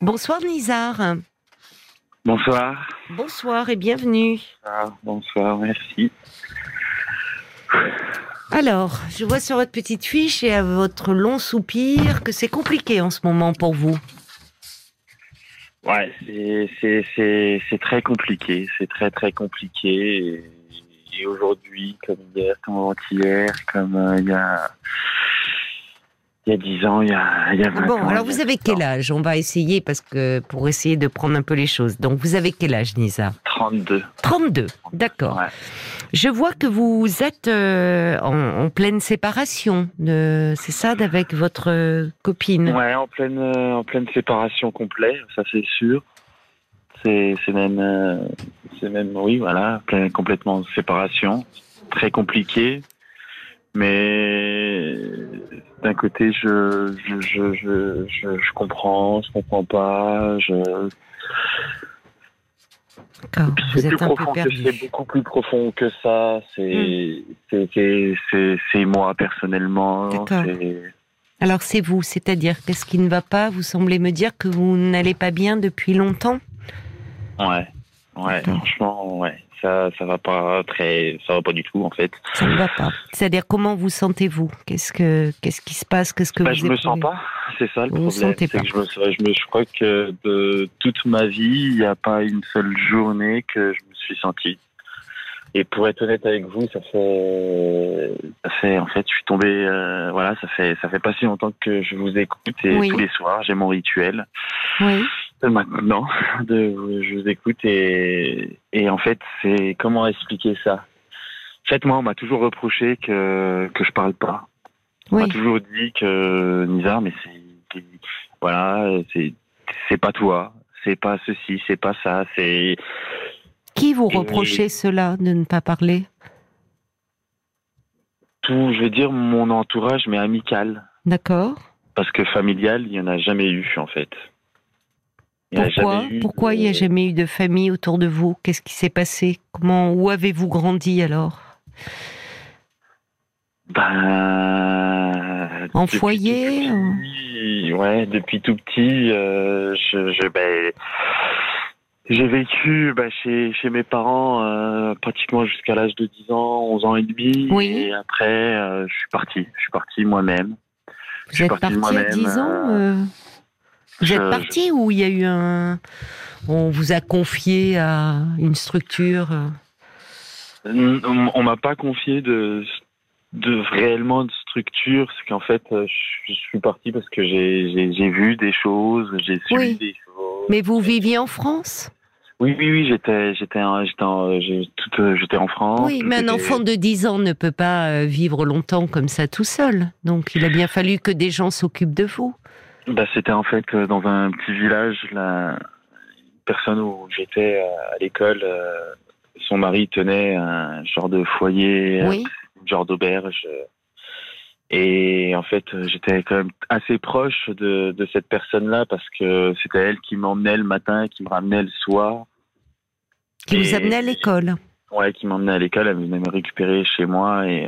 Bonsoir Nizar. Bonsoir. Bonsoir et bienvenue. Ah, bonsoir, merci. Alors, je vois sur votre petite fiche et à votre long soupir que c'est compliqué en ce moment pour vous. Ouais, c'est- très compliqué. C'est très très compliqué. Et, et aujourd'hui, comme hier, comme avant-hier, comme euh, il y a il y a 10 ans, il y a, il y a 20 Bon, ans. alors il y a vous avez 30 ans. quel âge? On va essayer parce que pour essayer de prendre un peu les choses. Donc vous avez quel âge Nizar 32. 32, d'accord. Ouais. Je vois que vous êtes euh, en, en pleine séparation, c'est ça, avec votre euh, copine? Ouais, en pleine, euh, en pleine séparation complète, ça c'est sûr. C'est même, euh, c'est même, oui, voilà, plein, complètement en séparation. Très compliqué. Mais d'un côté, je, je, je, je, je, comprends, je comprends pas. Je... D'accord, C'est plus profond que c'est beaucoup plus profond que ça. C'est c'est c'est moi personnellement. Alors c'est vous, c'est-à-dire qu'est-ce qui ne va pas? Vous semblez me dire que vous n'allez pas bien depuis longtemps? Ouais, ouais, franchement, ouais, ça, ça va pas très, ça va pas du tout en fait. Ça ne va pas. C'est-à-dire comment vous sentez-vous? Qu'est-ce que qu'est-ce qui se passe? Qu'est-ce que Bah, vous je me sens éprouvez pas, c'est ça le Vous problème. sentez C'est pas. que je me, je me, je crois que de toute ma vie, il n'y a pas une seule journée que je me suis senti. Et pour être honnête avec vous, ça fait, ça fait, en fait, je suis tombé, euh, voilà, ça fait, ça fait pas si longtemps que je vous écoute et Oui. tous les soirs, j'ai mon rituel. Oui. Maintenant, de, je vous écoute et, et en fait, c'est comment expliquer ça? En fait, moi, on m'a toujours reproché que, que je parle pas. On Oui. m'a toujours dit que Nizar, mais c'est voilà, c'est c'est pas toi, c'est pas ceci, c'est pas ça, c'est Qui vous Et- reprochez cela de ne pas parler? Tout, je veux dire, mon entourage, mais amical, D'accord. parce que familial, il y en a jamais eu en fait. Pourquoi Pourquoi il n'y a jamais eu de famille autour de vous? Qu'est-ce qui s'est passé? Comment Où avez-vous grandi alors? Ben, En foyer, petit, Ouais, depuis tout petit, euh, je, je- ben, j'ai vécu ben, chez, chez mes parents euh, pratiquement jusqu'à l'âge de 10 ans, 11 ans et demi. Oui. Et après, euh, je suis parti. Je suis parti moi-même. Je Vous suis êtes parti à moi-même, 10 ans Vous êtes parti ou il y a eu un. On vous a confié à une structure euh, On, on m'a pas confié de, de réellement de structure. C'est qu'en fait, euh, je, je suis parti parce que j'ai vu des choses, j'ai suivi des choses. Mais vous viviez en France? Oui, oui, oui, j'étais, j'étais, en- j'étais, en- j'ai- toute, euh, j'étais en France. Oui, mais un enfant de 10 ans ne peut pas vivre longtemps comme ça tout seul. Donc il a bien fallu que des gens s'occupent de vous. Bah, c'était en fait euh, dans un petit village, la personne où j'étais euh, à l'école, euh, son mari tenait un genre de foyer, Oui. un genre d'auberge. Et en fait, j'étais quand même assez proche de, de cette personne-là parce que c'était elle qui m'emmenait le matin, qui me ramenait le soir. Qui vous amenait à l'école. Ouais, qui m'emmenait à l'école, elle venait me récupérer chez moi et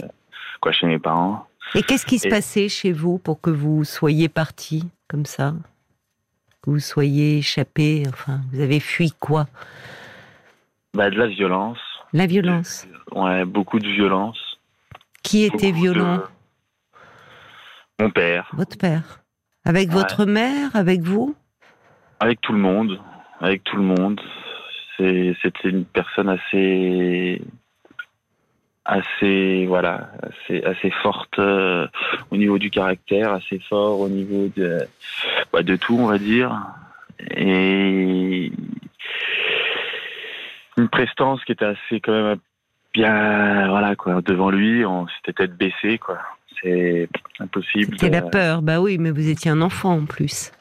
quoi chez mes parents. Et qu'est-ce qui se Et- passait chez vous pour que vous soyez parti comme ça? Que vous soyez échappé Enfin, vous avez fui quoi? Bah de la violence. La violence. Ouais, beaucoup de violence. Qui était Beaucoup violent? De- Mon père, Votre père Avec Ouais. votre mère Avec vous? Avec tout le monde, avec tout le monde. C'était une personne assez, assez, voilà, assez, assez forte euh, au niveau du caractère, assez fort au niveau de, bah, de tout, on va dire, et une prestance qui était assez quand même bien, voilà quoi, devant lui, on s'était tête baissée quoi. C'est impossible. C'était la de- peur. Bah oui, mais vous étiez un enfant en plus.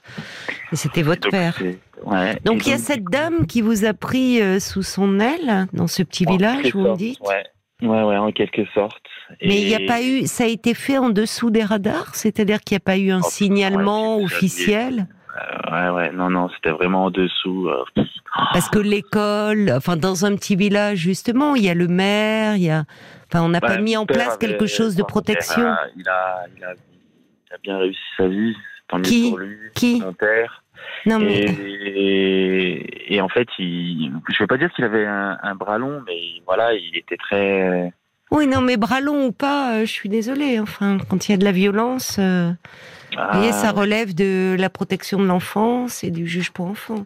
Et c'était votre Donc, père. ouais. Donc il y a cette dame qui vous a pris euh, sous son aile dans ce petit En village, vous me dites? Ouais, ouais, ouais, en quelque sorte. Mais il n'y a pas eu, ça a été fait en dessous des radars, c'est-à-dire qu'il n'y a pas eu un Oh, signalement ouais, officiel, Euh, ouais, ouais, non, non, c'était vraiment en dessous. euh, parce que l'école, enfin dans un petit village justement, il y a le maire, il y a, enfin on n'a bah, pas mis en place avait- quelque chose de père protection. a- il, a, il, a, il a bien réussi sa vie, tant mieux Qui pour lui. Qui Mon père. Non, mais... et, et, en fait, il, je vais pas dire qu'il avait un, un, bras long, mais voilà, il était très. Oui, non, mais bras long ou pas, je suis désolée. Enfin, quand il y a de la violence, euh, ah, voyez, ça relève de la protection de l'enfance et du juge pour enfants.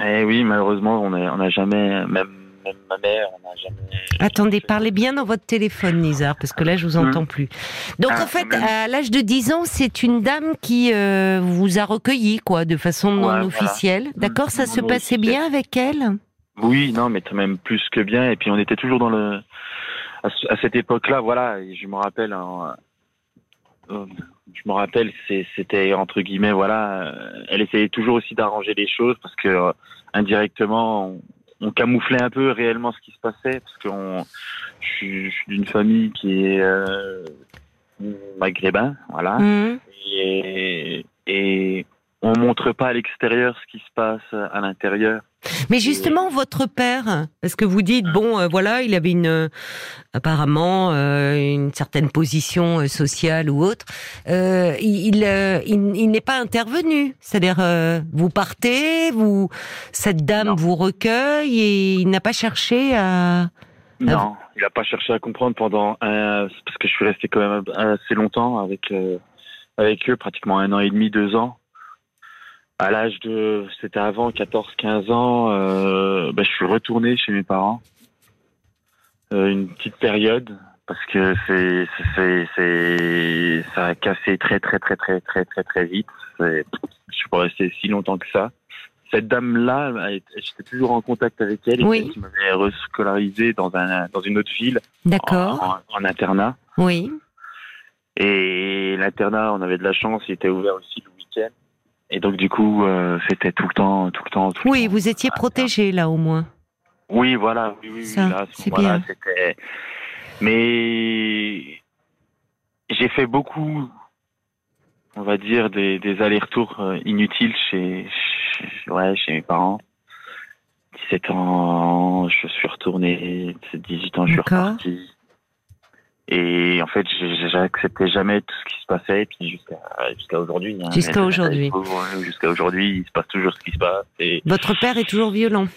Eh oui, malheureusement, on n'a jamais, même ma mère, n'a jamais. Attendez, parlez bien dans votre téléphone, Nizar, parce que là, je vous hmm. entends plus. Donc, ah, en fait, à l'âge de 10 ans, c'est une dame qui euh, vous a recueilli, quoi, de façon non officielle. D'accord Ça se passait bien avec elle? Oui, non, mais même plus que bien. Et puis, on était toujours dans le. À, cette époque-là, voilà, je me rappelle. Euh, je me rappelle, c'était entre guillemets, voilà, euh, elle essayait toujours aussi d'arranger les choses parce que indirectement, on camouflait un peu réellement ce qui se passait parce que je suis, d'une famille qui est euh, maghrébin, voilà, mmh. et, et on montre pas à l'extérieur ce qui se passe à l'intérieur. Mais justement, votre père, parce que vous dites, bon, euh, voilà, il avait une, euh, apparemment, euh, une certaine position sociale ou autre, il, il, n'est pas intervenu. C'est-à-dire, vous partez, vous, cette dame vous recueille et il n'a pas cherché à. Non, il n'a pas cherché à comprendre pendant un, parce que je suis resté quand même assez longtemps avec avec eux, pratiquement un an et demi, deux ans à l'âge de, c'était avant 14-15 ans, euh, bah, je suis retourné chez mes parents. Euh, une petite période parce que c'est, c'est, c'est, ça a cassé très très très très très très très vite. je suis pas resté si longtemps que ça. Cette dame-là, j'étais toujours en contact avec elle. Oui. Elle qui m'avait rescolarisé dans un dans une autre ville. D'accord. En, en, internat. Oui. Et l'internat, on avait de la chance, il était ouvert aussi le week-end. Et donc du coup, euh, c'était tout le temps, tout le temps. Tout oui, le temps. vous étiez protégé là au moins. Oui, voilà, oui, oui, Ça, là, c'est bien. c'était. Mais j'ai fait beaucoup, on va dire, des, des allers-retours euh, inutiles chez, chez, ouais, chez mes parents. 17 ans, je suis retourné. 18 ans, je suis reparti. Et en fait, j'acceptais jamais tout ce qui se passait, et puis jusqu'à jusqu'à aujourd'hui. Hein. jusqu'à aujourd'hui. Jusqu'à aujourd'hui, il se passe toujours ce qui se passe. Et... Votre père est toujours violent.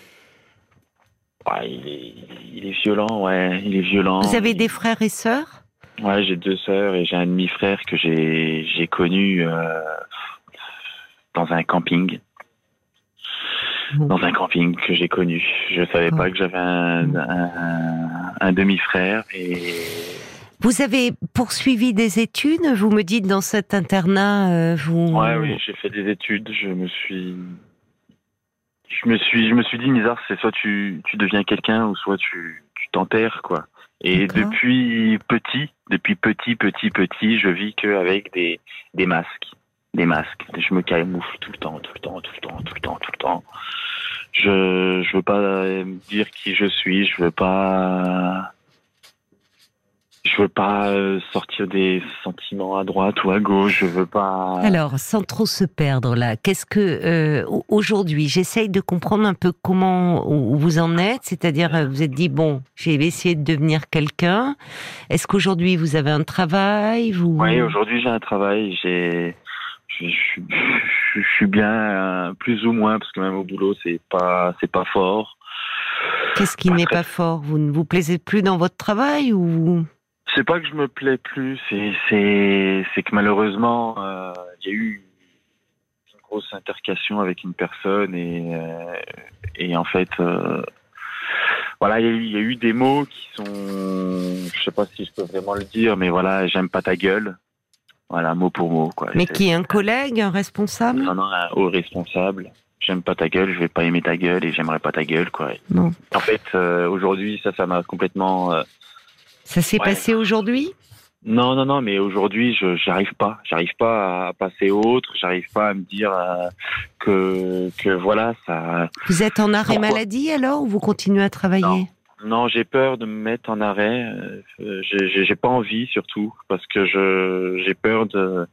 Ouais, il est, il est violent, ouais, il est violent. Vous avez des frères et sœurs? Ouais, j'ai deux sœurs et j'ai un demi-frère que j'ai j'ai connu euh, dans un camping. Dans un camping que j'ai connu. Je savais pas que j'avais un, un, un demi-frère et vous avez poursuivi des études Vous me dites dans cet internat, euh, vous. Ouais, oui, j'ai fait des études. Je me suis, je me suis, je me suis dit, Nizar, c'est soit tu, tu deviens quelqu'un ou soit tu, tu t'enterres, quoi. Et depuis petit, depuis petit, petit, petit, je vis qu'avec des, des masques, des masques. Je me camoufle tout le temps, tout le temps, tout le temps, tout le temps, tout le temps. Je, je veux pas dire qui je suis. Je veux pas je veux pas euh, sortir des sentiments à droite ou à gauche. Je veux pas. Alors, sans trop se perdre là, qu'est-ce que euh, aujourd'hui J'essaye de comprendre un peu comment vous en êtes. C'est-à-dire, euh, vous êtes dit bon, j'ai essayé de devenir quelqu'un. Est-ce qu'aujourd'hui vous avez un travail vous... Oui, aujourd'hui j'ai un travail. J'ai je, je, suis bien, plus ou moins, parce que même au boulot, c'est pas, c'est pas fort. Qu'est-ce qui n'est pas fort? Vous ne vous plaisez plus dans votre travail ou c'est pas que je me plais plus, c'est que malheureusement euh, il y a eu une grosse intercation avec une personne et euh, et en fait euh, voilà il y, a eu, il y, a eu des mots qui sont je sais pas si je peux vraiment le dire mais voilà j'aime pas ta gueule voilà mot pour mot quoi. Mais qui est un collègue, un responsable? Non non un haut responsable. J'aime pas ta gueule, je vais pas aimer ta gueule et j'aimerais pas ta gueule quoi. Non. En fait aujourd'hui ça ça m'a complètement ça s'est passé aujourd'hui? Non, non, non, mais aujourd'hui, je j'arrive pas, j'arrive pas à passer autre, j'arrive pas à me dire euh, que que voilà ça. Vous êtes en arrêt maladie alors ou vous continuez à travailler? Non, j'ai peur de me mettre en arrêt. Euh, j'ai pas envie surtout parce que je j'ai peur de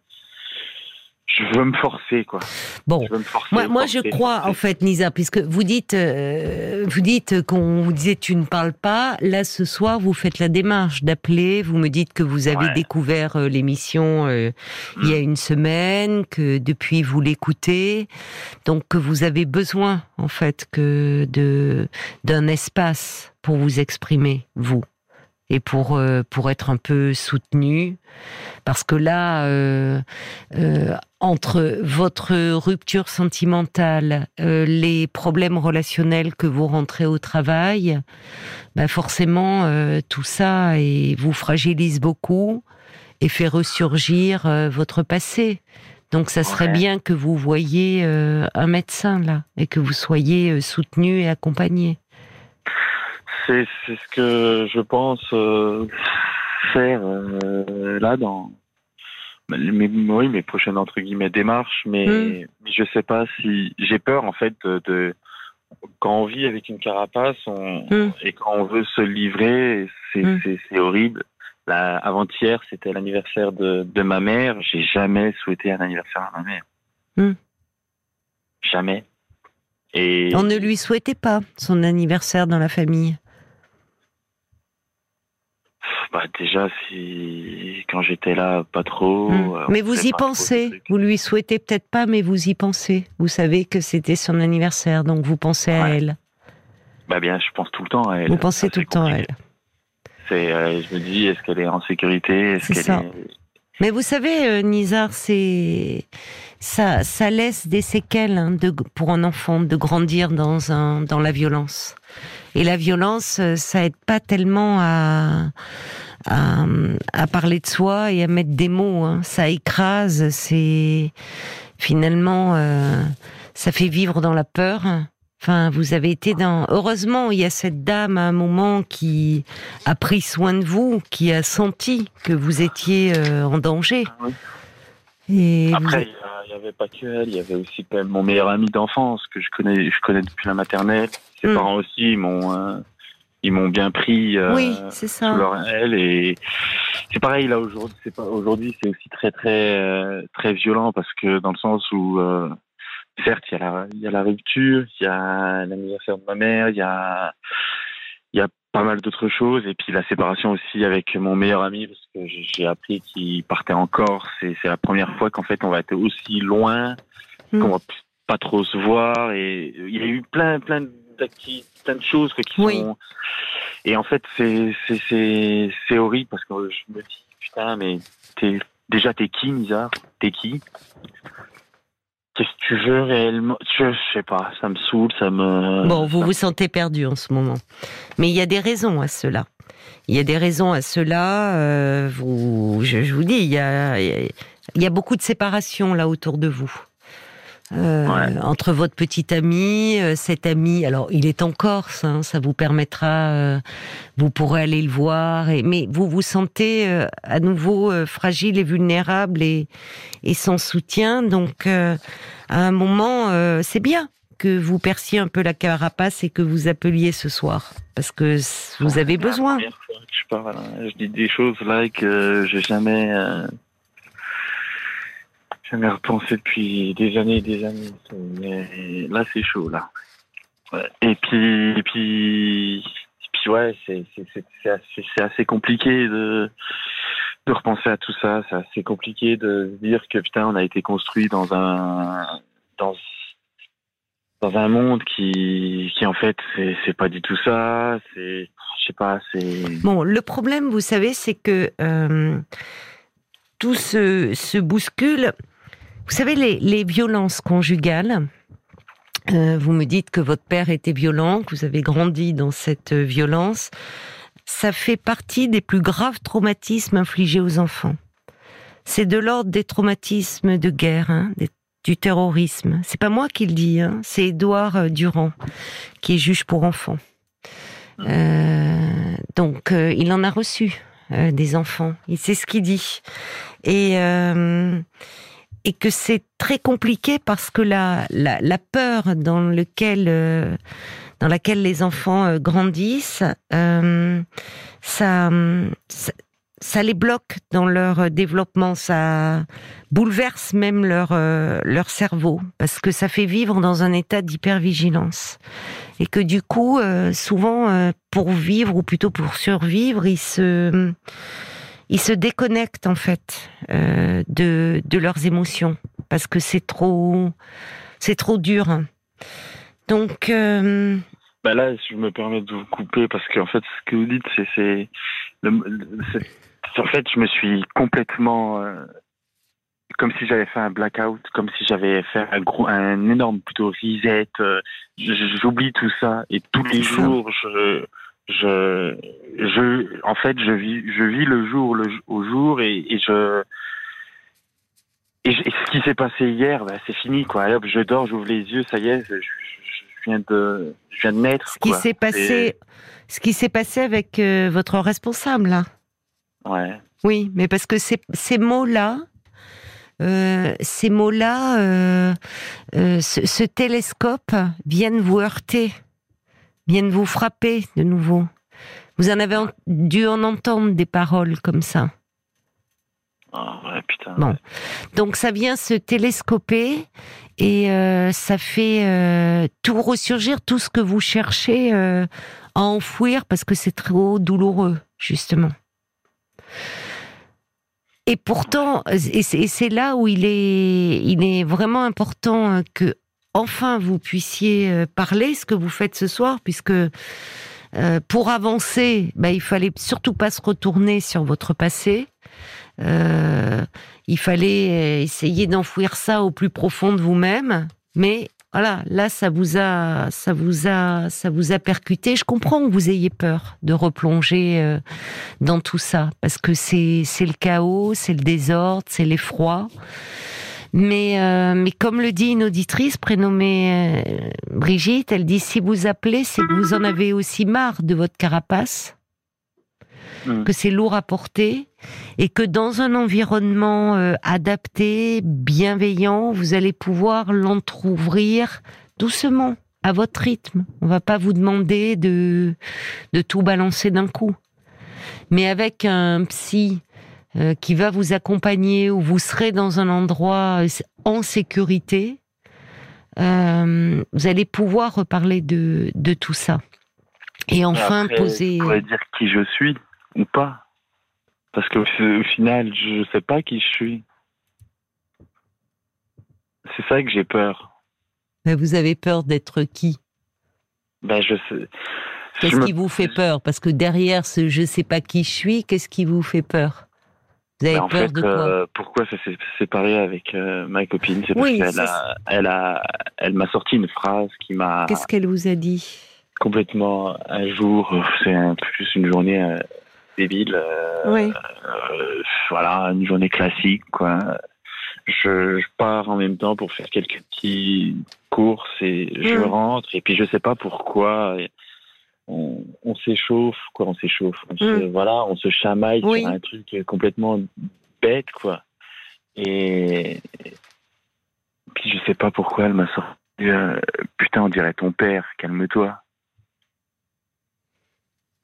je veux me forcer, quoi. Bon, Je forcer, moi, moi je crois forcer. en fait, Nisa, puisque vous dites, euh, vous dites qu'on vous disait tu ne parles pas. Là, ce soir, vous faites la démarche d'appeler. Vous me dites que vous avez Ouais. découvert euh, l'émission euh, il y a une semaine, que depuis vous l'écoutez, donc que vous avez besoin en fait que de d'un espace pour vous exprimer, vous, et pour euh, pour être un peu soutenu, parce que là. euh, euh, entre votre rupture sentimentale, les problèmes relationnels que vous rentrez au travail, bah forcément tout ça et vous fragilise beaucoup et fait ressurgir votre passé. Donc ça serait Ouais. bien que vous voyiez un médecin là et que vous soyez soutenu et accompagné. C'est ce que je pense euh, faire euh, là dans mes, oui, mes prochaines entre guillemets démarches, mais, Mm. mais je sais pas si j'ai peur en fait de, de- quand on vit avec une carapace on, Mm. et quand on veut se livrer, c'est Mm. c'est horrible. Avant-hier, c'était l'anniversaire de, de ma mère. J'ai jamais souhaité un anniversaire à ma mère. Jamais. Et On ne lui souhaitait pas son anniversaire dans la famille. Bah déjà si quand j'étais là pas trop. Mm. euh, mais vous y pensez. Vous lui souhaitez peut-être pas, mais vous y pensez. Vous savez que c'était son anniversaire, donc vous pensez à elle. Bah bien, je pense tout le temps à elle. Vous pensez Ça, tout le temps à elle. C'est, euh, je me dis, est-ce qu'elle est en sécurité? Est-ce C'est qu'elle ça. est Mais vous savez, euh, Nizar, c'est ça, ça laisse des séquelles hein, de, pour un enfant de grandir dans un dans la violence. Et la violence, euh, ça aide pas tellement à à, parler de soi et à mettre des mots. hein. Ça écrase. C'est finalement, euh, ça fait vivre dans la peur. Enfin, vous avez été dans. Heureusement, il y a cette dame à un moment qui a pris soin de vous, qui a senti que vous étiez euh, en danger. Oui. Et vous- Après, il y a- il y avait pas que elle, il y avait aussi quand même mon meilleur ami d'enfance que je connais, je connais depuis la maternelle. Ses Mm. parents aussi, ils m'ont, euh, ils m'ont bien pris. euh, oui, c'est ça. sous leur aile et c'est pareil là aujourd'hui c'est pas aujourd'hui c'est aussi très très euh, très violent parce que dans le sens où euh, certes il y a la il y a la rupture il y a l'anniversaire de ma mère il y a pas mal d'autres choses et puis la séparation aussi avec mon meilleur ami parce que j'ai appris qu'il partait en Corse et c'est la première fois qu'en fait on va être aussi loin Mm. qu'on va pas trop se voir et il y a eu plein plein plein de choses quoi, qui Oui. sont et en fait c'est c'est c'est c'est horrible parce que je me dis putain mais t'es déjà t'es qui Nizar? T'es qui? Qu'est-ce que tu veux réellement? Je, sais pas ça me saoule ça me Bon, vous ça- vous sentez perdu en ce moment. Mais il y a des raisons à cela. Il y a des raisons à cela. euh, vous, je, je vous dis, il y a, il y a beaucoup de séparation là autour de vous. Euh, Ouais. Entre votre petit ami, euh, cet ami, alors il est en Corse, hein, ça vous permettra, euh, vous pourrez aller le voir, et, mais vous vous sentez euh, à nouveau euh, fragile et vulnérable et, et sans soutien, donc euh, à un moment, euh, c'est bien que vous perciez un peu la carapace et que vous appeliez ce soir, parce que vous avez besoin. première fois que je parle hein. je dis des choses là que j'ai jamais euh, jamais repensé depuis des années et des années mais là c'est chaud là. Et puis puis puis ouais c'est assez, assez compliqué de de repenser à tout ça. C'est assez compliqué de dire que putain on a été construit dans un dans dans un monde qui qui en fait c'est c'est pas du tout ça. C'est je sais pas c'est Bon, le problème, vous savez, c'est que euh, tout se, se bouscule. Vous savez, les, violences conjugales, euh, vous me dites que votre père était violent, que vous avez grandi dans cette violence, ça fait partie des plus graves traumatismes infligés aux enfants. C'est de l'ordre des traumatismes de guerre, hein, du terrorisme. C'est pas moi qui le dis, hein, c'est Édouard euh, Durand, qui est juge pour enfants. Euh, donc, il en a reçu des enfants. Et c'est ce qu'il dit. Et, et que c'est très compliqué parce que la, la, peur dans, lequel, euh, dans laquelle les enfants euh, grandissent, euh, ça, ça, les bloque dans leur développement, ça bouleverse même leur leur cerveau parce que ça fait vivre dans un état d'hypervigilance et que du coup, souvent, pour vivre ou plutôt pour survivre, ils se ils se déconnectent en fait de de leurs émotions parce que c'est trop c'est trop dur. Donc bah là, je me permets de vous couper parce qu'en fait, ce que vous dites, c'est, c'est, en fait, je me suis complètement, euh, comme si j'avais fait un blackout, comme si j'avais fait un gros, un énorme plutôt reset. Euh, j'oublie tout ça et tous les jours, je, je, je, en fait, je vis, je vis le jour le, au jour et, et je. Et, ce qui s'est passé hier, bah, c'est fini, quoi. hop, je dors, j'ouvre les yeux, ça y est, je, viens de, je viens de naître. Ce qui s'est passé, ce qui s'est passé avec euh, votre responsable, là. Ouais. Oui, mais parce que ces, ces mots-là, euh, ces mots-là, euh, ce, ce, télescope viennent vous heurter, viennent vous frapper de nouveau. Vous en avez dû en entendre des paroles comme ça. Ah ouais, putain. Bon. Donc ça vient se télescoper et euh, ça fait euh, tout ressurgir, tout ce que vous cherchez euh, à enfouir parce que c'est trop douloureux, justement. Et pourtant, et c'est là où il est, il est vraiment important que enfin vous puissiez parler ce que vous faites ce soir, puisque pour avancer, bah, il fallait surtout pas se retourner sur votre passé. Euh, il fallait essayer d'enfouir ça au plus profond de vous-même, mais voilà, là ça vous a, ça vous a, ça vous a percuté. Je comprends que vous ayez peur de replonger euh, dans tout ça parce que c'est le chaos, c'est le désordre, c'est l'effroi. Mais euh, mais comme le dit une auditrice prénommée Brigitte, elle dit si vous appelez, c'est que vous en avez aussi marre de votre carapace Mm. que c'est lourd à porter et que dans un environnement euh, adapté, bienveillant, vous allez pouvoir l'entrouvrir doucement, à votre rythme. On va pas vous demander de, de tout balancer d'un coup. Mais avec un psy euh, qui va vous accompagner, où vous serez dans un endroit euh, en sécurité, vous allez pouvoir reparler de, de tout ça. Et enfin poser. Vous dire qui je suis ou pas. Parce qu'au au final, je ne sais pas qui je suis. C'est ça que j'ai peur. Mais vous avez peur d'être qui? Ben je sais. Qu'est-ce qui vous fait peur? Parce que derrière ce je sais pas qui je suis, qu'est-ce qui vous fait peur? Vous avez peur de quoi euh, Pourquoi ça s'est séparé avec euh, ma copine C'est parce qu'elle a, elle a, elle m'a sorti une phrase qui m'a. Qu'est-ce qu'elle vous a dit? Complètement un jour, c'est un plus une journée euh, débile. Euh, euh, voilà, une journée classique, quoi. Je, pars en même temps pour faire quelques petits courses et je mm. rentre et puis je sais pas pourquoi on, s'échauffe quoi on s'échauffe mm. voilà on se chamaille sur un truc complètement bête quoi et, puis je sais pas pourquoi elle m'a sorti euh, putain on dirait ton père calme-toi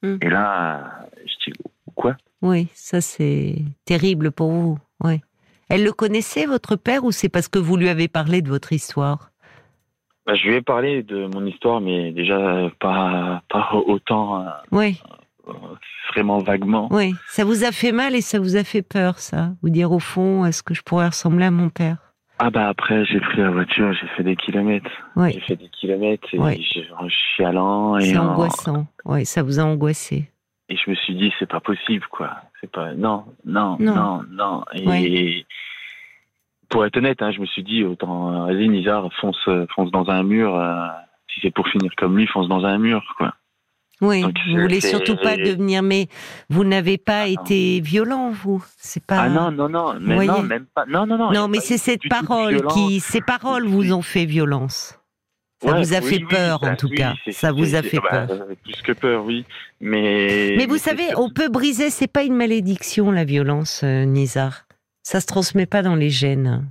mm. et là je dis quoi? Oui, ça c'est terrible pour vous. Ouais. Elle le connaissait, votre père, ou c'est parce que vous lui avez parlé de votre histoire? Bah, Je lui ai parlé de mon histoire, mais déjà pas, pas autant. Euh, oui. Euh, vraiment vaguement. Oui, ça vous a fait mal et ça vous a fait peur, ça? Vous dire au fond, est-ce que je pourrais ressembler à mon père? Ah bah après j'ai pris la voiture, j'ai fait des kilomètres. Oui. J'ai fait des kilomètres et oui. en chialant et C'est angoissant. Oui, ça vous a angoissé. Et je me suis dit, c'est pas possible, quoi. C'est pas, non, non, non, non. Et pour être honnête, hein, je me suis dit, autant, vas-y, Nizar, fonce, fonce dans un mur. Euh, si c'est pour finir comme lui, fonce dans un mur, quoi. Oui, Donc, vous voulez surtout pas devenir, mais vous n'avez pas ah été violent, vous. C'est pas. Ah non, non, non, mais non, même pas. Non, non, non. Non, mais c'est cette parole qui, ces paroles vous ont fait violence. Ça vous a fait peur, en tout cas. Ça vous a fait peur. plus que peur, oui. Mais. Mais vous savez, on peut briser. C'est pas une malédiction, la violence, euh, Nizar. Ça se transmet pas dans les gènes.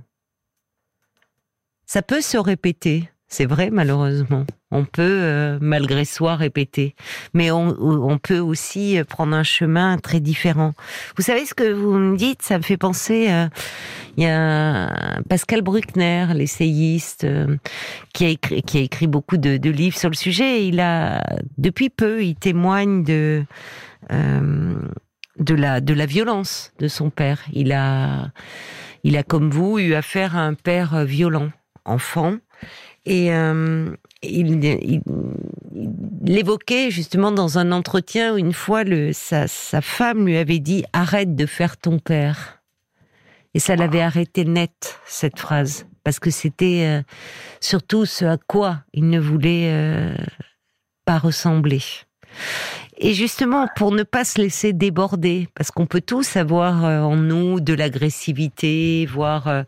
Ça peut se répéter. C'est vrai, malheureusement. On peut, euh, malgré soi, répéter. Mais on, peut aussi prendre un chemin très différent. Vous savez ce que vous me dites? Ça me fait penser... Euh, il y a Pascal Bruckner, l'essayiste, euh, qui, a écrit, beaucoup de, de, livres sur le sujet. Il a, depuis peu, il témoigne de... de la de la violence de son père. Il a il a comme vous eu affaire à un père violent enfant et euh, il, il, l'évoquait justement dans un entretien où une fois le, sa, sa, femme lui avait dit arrête de faire ton père. Et ça l'avait arrêté net, cette phrase. Parce que c'était euh, surtout ce à quoi il ne voulait euh, pas ressembler. Et justement, pour ne pas se laisser déborder, parce qu'on peut tous avoir euh, en nous de l'agressivité, voire euh,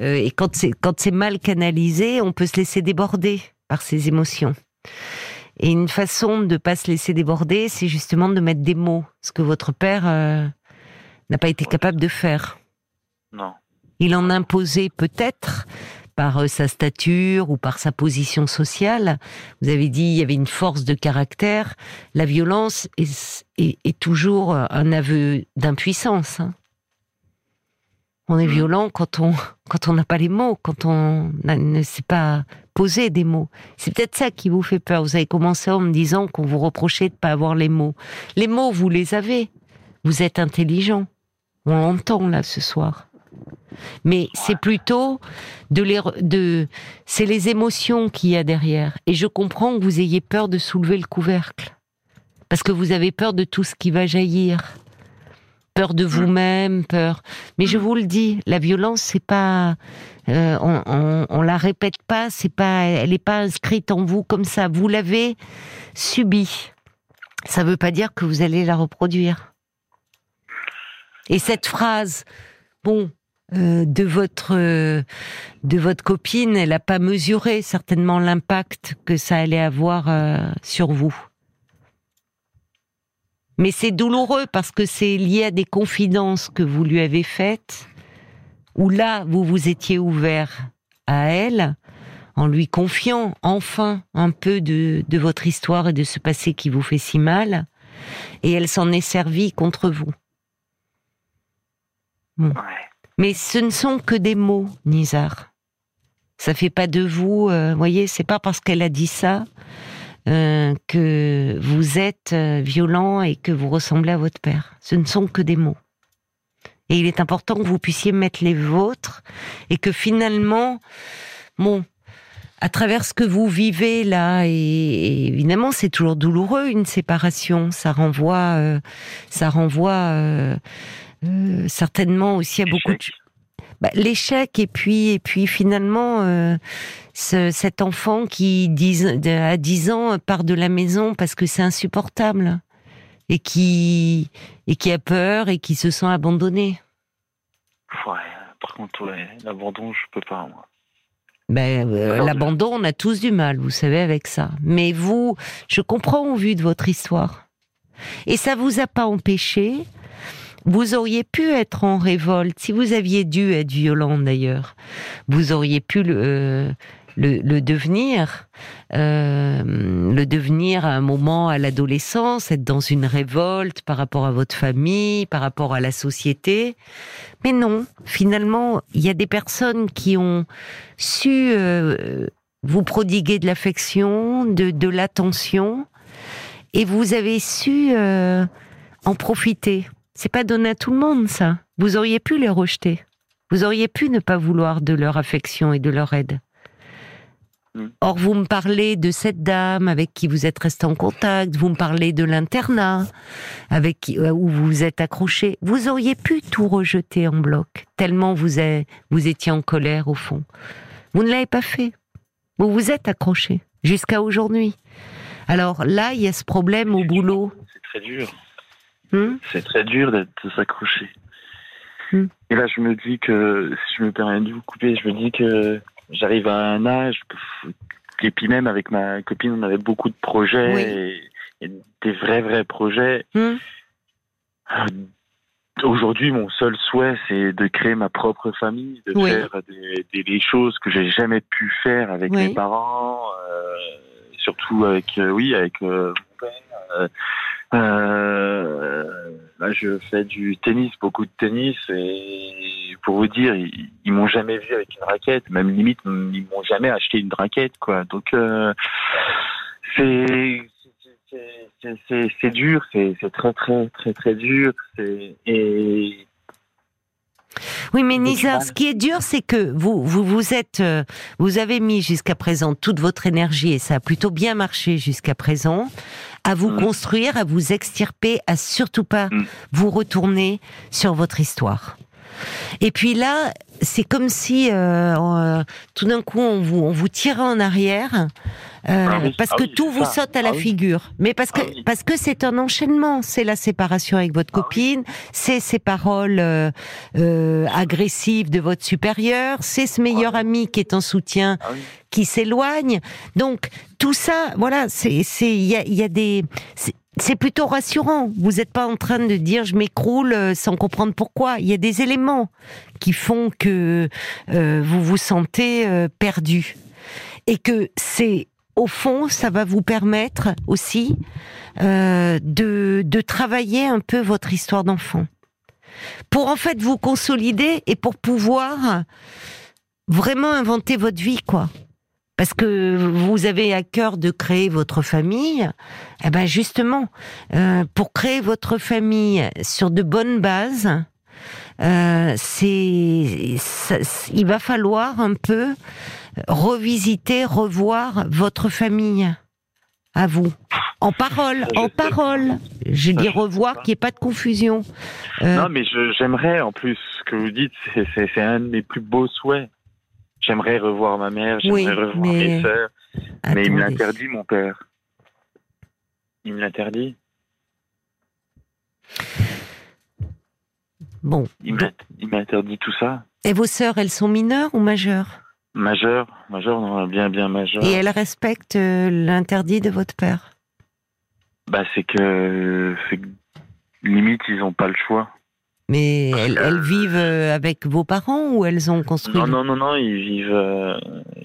euh, et quand c'est quand c'est mal canalisé, on peut se laisser déborder par ses émotions. Et une façon de ne pas se laisser déborder, c'est justement de mettre des mots, ce que votre père n'a pas été capable de faire. Non. Il en imposait peut-être, par euh, sa stature ou par sa position sociale. Vous avez dit il y avait une force de caractère. La violence est, est, toujours un aveu d'impuissance. Hein. On est mmh. violent quand on quand on n'a pas les mots, quand on ne sait pas poser des mots. C'est peut-être ça qui vous fait peur. Vous avez commencé en me disant qu'on vous reprochait de pas avoir les mots. Les mots, vous les avez. Vous êtes intelligent. On l'entend là ce soir. Mais c'est plutôt de les, de, c'est les émotions qu'il y a derrière. Et je comprends que vous ayez peur de soulever le couvercle. Parce que vous avez peur de tout ce qui va jaillir. Peur de vous-même, peur. Mais je vous le dis, la violence, c'est pas, euh, on, on, la répète pas, c'est pas, elle n'est pas inscrite en vous comme ça. Vous l'avez subie. Ça veut pas dire que vous allez la reproduire. Et cette phrase, bon, euh, de votre euh, de votre copine, elle n'a pas mesuré certainement l'impact que ça allait avoir euh, sur vous. Mais c'est douloureux parce que c'est lié à des confidences que vous lui avez faites, où là vous vous étiez ouvert à elle en lui confiant enfin un peu de, de votre histoire et de ce passé qui vous fait si mal, et elle s'en est servie contre vous. Mais ce ne sont que des mots, Nizar. Ça fait pas de vous, euh, voyez, c'est pas parce qu'elle a dit ça euh, que vous êtes euh, violent et que vous ressemblez à votre père. Ce ne sont que des mots. Et il est important que vous puissiez mettre les vôtres et que finalement, bon, à travers ce que vous vivez là, et, évidemment c'est toujours douloureux une séparation, ça renvoie, ça renvoie euh, certainement aussi à beaucoup de bah, l'échec et puis et puis finalement euh, cet enfant qui à 10 ans part de la maison parce que c'est insupportable et qui et qui a peur et qui se sent abandonné. Ouais, par contre l'abandon je peux pas moi. Ben, euh, l'abandon, on a tous du mal, vous savez, avec ça. Mais vous, je comprends au vu de votre histoire. Et ça vous a pas empêché vous auriez pu être en révolte, si vous aviez dû être violent d'ailleurs, vous auriez pu le, euh, le, devenir, euh, le devenir à un moment à l'adolescence, être dans une révolte par rapport à votre famille, par rapport à la société. Mais non, finalement, il y a des personnes qui ont su euh, vous prodiguer de l'affection, de, de l'attention, et vous avez su en profiter. C'est pas donné à tout le monde, ça. Vous auriez pu les rejeter. Vous auriez pu ne pas vouloir de leur affection et de leur aide. Or, vous me parlez de cette dame avec qui vous êtes resté en contact, vous me parlez de l'internat avec qui, euh, où vous êtes accroché. Vous auriez pu tout rejeter en bloc, tellement vous, vous étiez en colère au fond. Vous ne l'avez pas fait. Vous vous êtes accroché jusqu'à aujourd'hui. Alors là, il y a ce problème au boulot. C'est très dur. Hmm? C'est très dur de s'accrocher. Hmm. Et là, je me dis que, si je me permets de vous couper, je me dis que j'arrive à un âge, et puis même avec ma copine, on avait beaucoup de projets, et, des vrais, vrais projets. Hmm. aujourd'hui, mon seul souhait, c'est de créer ma propre famille, de Oui. faire des, des- des choses que j'ai jamais pu faire avec Oui. mes parents, euh, surtout avec, euh, oui, avec euh, mon père. Euh, là, je fais du tennis, beaucoup de tennis, et pour vous dire, ils, ils m'ont jamais vu avec une raquette, même limite, ils m'ont jamais acheté une raquette, quoi. Donc, euh, c'est dur, c'est très très très très dur. Et Oui, mais Nizar, ce qui est dur, c'est que vous, vous, vous êtes, euh, vous avez mis jusqu'à présent toute votre énergie et ça a plutôt bien marché jusqu'à présent à vous Mm. construire, à vous extirper, à surtout pas Mm. vous retourner sur votre histoire. Et puis là, c'est comme si euh, euh, tout d'un coup on vous, on vous tirait en arrière euh, Ah oui, parce ah que oui, tout vous ça. saute à la Ah oui. figure. Mais parce que parce que c'est un enchaînement, c'est la séparation avec votre copine, c'est ces paroles euh, agressives de votre supérieur, c'est ce meilleur ami qui est en soutien qui s'éloigne. Donc tout ça, voilà, c'est c'est il y a, il y a des c'est- plutôt rassurant. Vous n'êtes pas en train de dire je m'écroule euh, sans comprendre pourquoi. Il y a des éléments qui font que euh, vous vous sentez euh, perdu et que c'est au fond ça va vous permettre aussi de de travailler un peu votre histoire d'enfant pour en fait vous consolider et pour pouvoir vraiment inventer votre vie quoi parce que vous avez à cœur de créer votre famille, eh ben justement, euh, pour créer votre famille sur de bonnes bases, euh, c'est, ça- il va falloir un peu revisiter, revoir votre famille à vous, en parole, en parole. Je dis revoir, qu'il n'y ait pas de confusion. Euh, Non, mais je- j'aimerais en plus ce que vous dites, c'est- c'est c'est un de mes plus beaux souhaits. J'aimerais revoir ma mère, j'aimerais Oui, revoir mais- mes sœurs, mais il me attendez. l'interdit, mon père. Il me l'interdit. Bon. Il il m'interdit tout ça. Et vos sœurs, elles sont mineures ou majeures? Majeur, majeur, non, bien, bien majeur. Et elles respectent euh, l'interdit de votre père? Bah, c'est que, c'est que limite, ils ont pas le choix. Mais elles, elles vivent euh, avec vos parents ou elles ont construit Non, non, non, non, ils vivent, euh,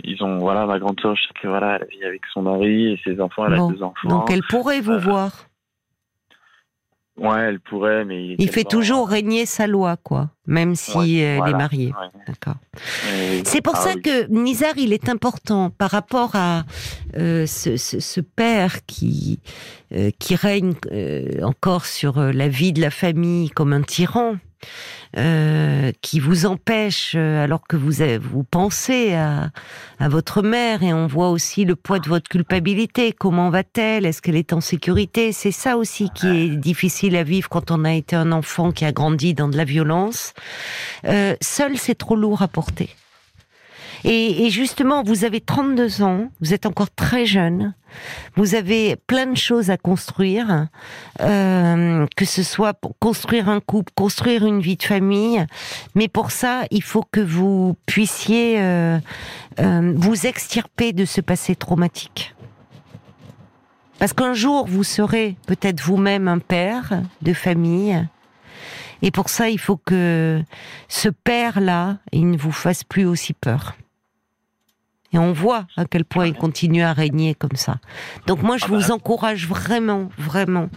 ils ont, voilà, ma grande sœur, je sais que voilà, elle vit avec son mari et ses enfants, elle Bon, a deux enfants. Donc elles pourraient vous Euh, voir. Ouais, elle pourrait, mais il, fait toujours régner sa loi, quoi, même si Ouais, euh, elle est mariée. Ouais. D'accord. Et- C'est pour Ah ça oui. que Nizar, il est important par rapport à euh, ce, ce- ce père qui euh, qui règne encore sur la vie de la famille comme un tyran, euh, qui vous empêche euh, alors que vous vous pensez à à votre mère et on voit aussi le poids de votre culpabilité. Comment va-t-elle? Est-ce qu'elle est en sécurité? C'est ça aussi qui est difficile à vivre quand on a été un enfant qui a grandi dans de la violence. Euh, seul, c'est trop lourd à porter. Et, et justement, vous avez 32 ans, vous êtes encore très jeune, vous avez plein de choses à construire, euh, que ce soit pour construire un couple, construire une vie de famille, mais pour ça, il faut que vous puissiez euh, euh, vous extirper de ce passé traumatique. Parce qu'un jour, vous serez peut-être vous-même un père de famille, et pour ça, il faut que ce père-là, il ne vous fasse plus aussi peur. Et on voit à quel point il continue à régner comme ça. Donc moi, je Ah bah. vous encourage vraiment, vraiment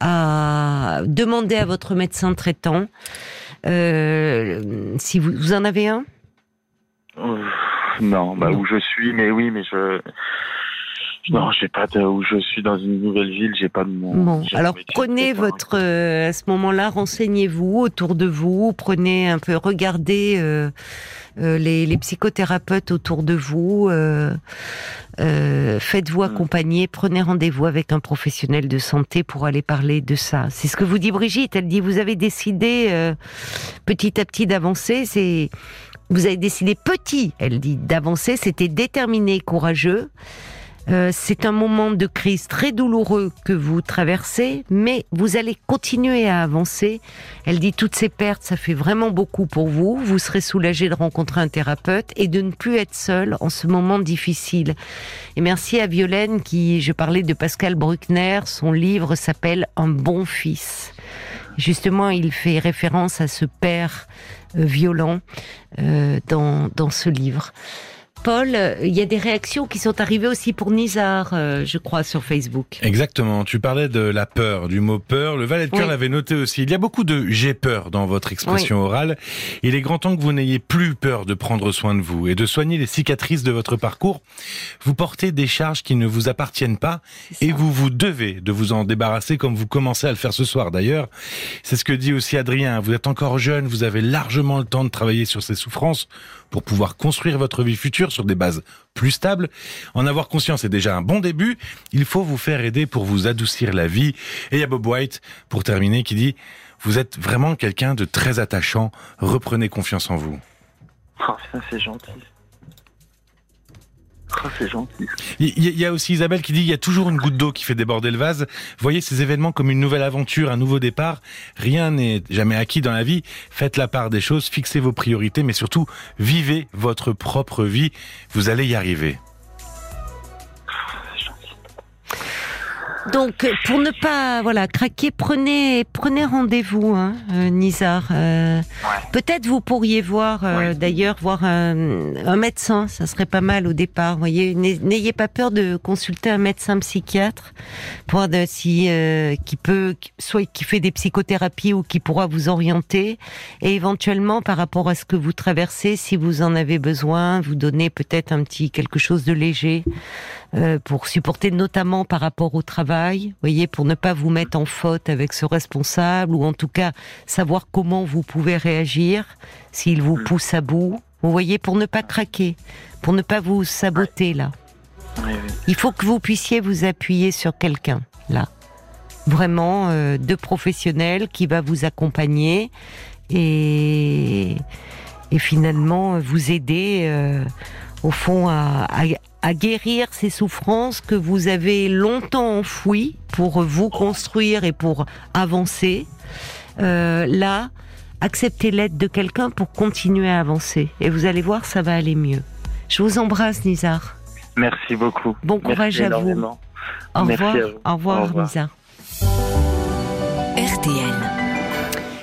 à demander à votre médecin traitant euh, si vous, vous en avez un? Non, bah Non. où je suis, mais oui, mais je. Non, j'ai pas de. Où je suis dans une nouvelle ville, j'ai pas de mon. Bon, alors prenez votre euh, à ce moment-là, renseignez-vous autour de vous, prenez un peu, regardez euh, les, les psychothérapeutes autour de vous, euh, euh, faites-vous Mm. accompagner, prenez rendez-vous avec un professionnel de santé pour aller parler de ça. C'est ce que vous dit Brigitte. Elle dit vous avez décidé euh, petit à petit d'avancer. C'est vous avez décidé petit. Elle dit d'avancer. C'était déterminé, courageux. Euh, c'est un moment de crise très douloureux que vous traversez, mais vous allez continuer à avancer. Elle dit toutes ces pertes, ça fait vraiment beaucoup pour vous. Vous serez soulagé de rencontrer un thérapeute et de ne plus être seul en ce moment difficile. Et merci à Violaine qui, je parlais de Pascal Bruckner, son livre s'appelle Un bon fils. Justement, il fait référence à ce père euh, violent euh, dans, dans ce livre. Paul, il y a des réactions qui sont arrivées aussi pour Nizar, euh, je crois, sur Facebook. Exactement. Tu parlais de la peur, du mot peur. Le valet de cœur Oui. l'avait noté aussi. Il y a beaucoup de j'ai peur dans votre expression orale. Il est grand temps que vous n'ayez plus peur de prendre soin de vous et de soigner les cicatrices de votre parcours. Vous portez des charges qui ne vous appartiennent pas et vous vous devez de vous en débarrasser comme vous commencez à le faire ce soir d'ailleurs. C'est ce que dit aussi Adrien. Vous êtes encore jeune, vous avez largement le temps de travailler sur ces souffrances pour pouvoir construire votre vie future sur des bases plus stables. En avoir conscience est déjà un bon début. Il faut vous faire aider pour vous adoucir la vie. Et il y a Bob White, pour terminer, qui dit Vous êtes vraiment quelqu'un de très attachant. Reprenez confiance en vous. Oh, ça c'est gentil. Oh, c'est gentil. Il y a aussi Isabelle qui dit il y a toujours une goutte d'eau qui fait déborder le vase. Voyez ces événements comme une nouvelle aventure, un nouveau départ. Rien n'est jamais acquis dans la vie. Faites la part des choses, fixez vos priorités, mais surtout vivez votre propre vie. Vous allez y arriver. Donc, pour ne pas voilà craquer, prenez prenez rendez-vous, hein, euh, Nizar. Euh, Peut-être vous pourriez voir, euh, Ouais. d'ailleurs, voir un, un médecin. Ça serait pas mal au départ. Voyez, N'ay- n'ayez pas peur de consulter un médecin psychiatre pour voir de- si euh, qui peut, soit qui fait des psychothérapies ou qui pourra vous orienter et éventuellement par rapport à ce que vous traversez, si vous en avez besoin, vous donner peut-être un petit quelque chose de léger euh, pour supporter notamment par rapport au travail, voyez, pour ne pas vous mettre en faute avec ce responsable ou en tout cas savoir comment vous pouvez réagir s'il vous Mm. pousse à bout. Vous voyez, pour ne pas craquer, pour ne pas vous saboter là. Il faut que vous puissiez vous appuyer sur quelqu'un là, vraiment euh, de professionnels qui va vous accompagner et et finalement euh, vous aider euh, au fond à, à, à guérir ces souffrances que vous avez longtemps enfouies pour vous construire et pour avancer. Euh, là, acceptez l'aide de quelqu'un pour continuer à avancer et vous allez voir, ça va aller mieux. Je vous embrasse, Nizar. Merci beaucoup. Bon courage Merci à vous. Au Merci revoir. à vous. Au revoir, Au revoir. Nizar. RTL.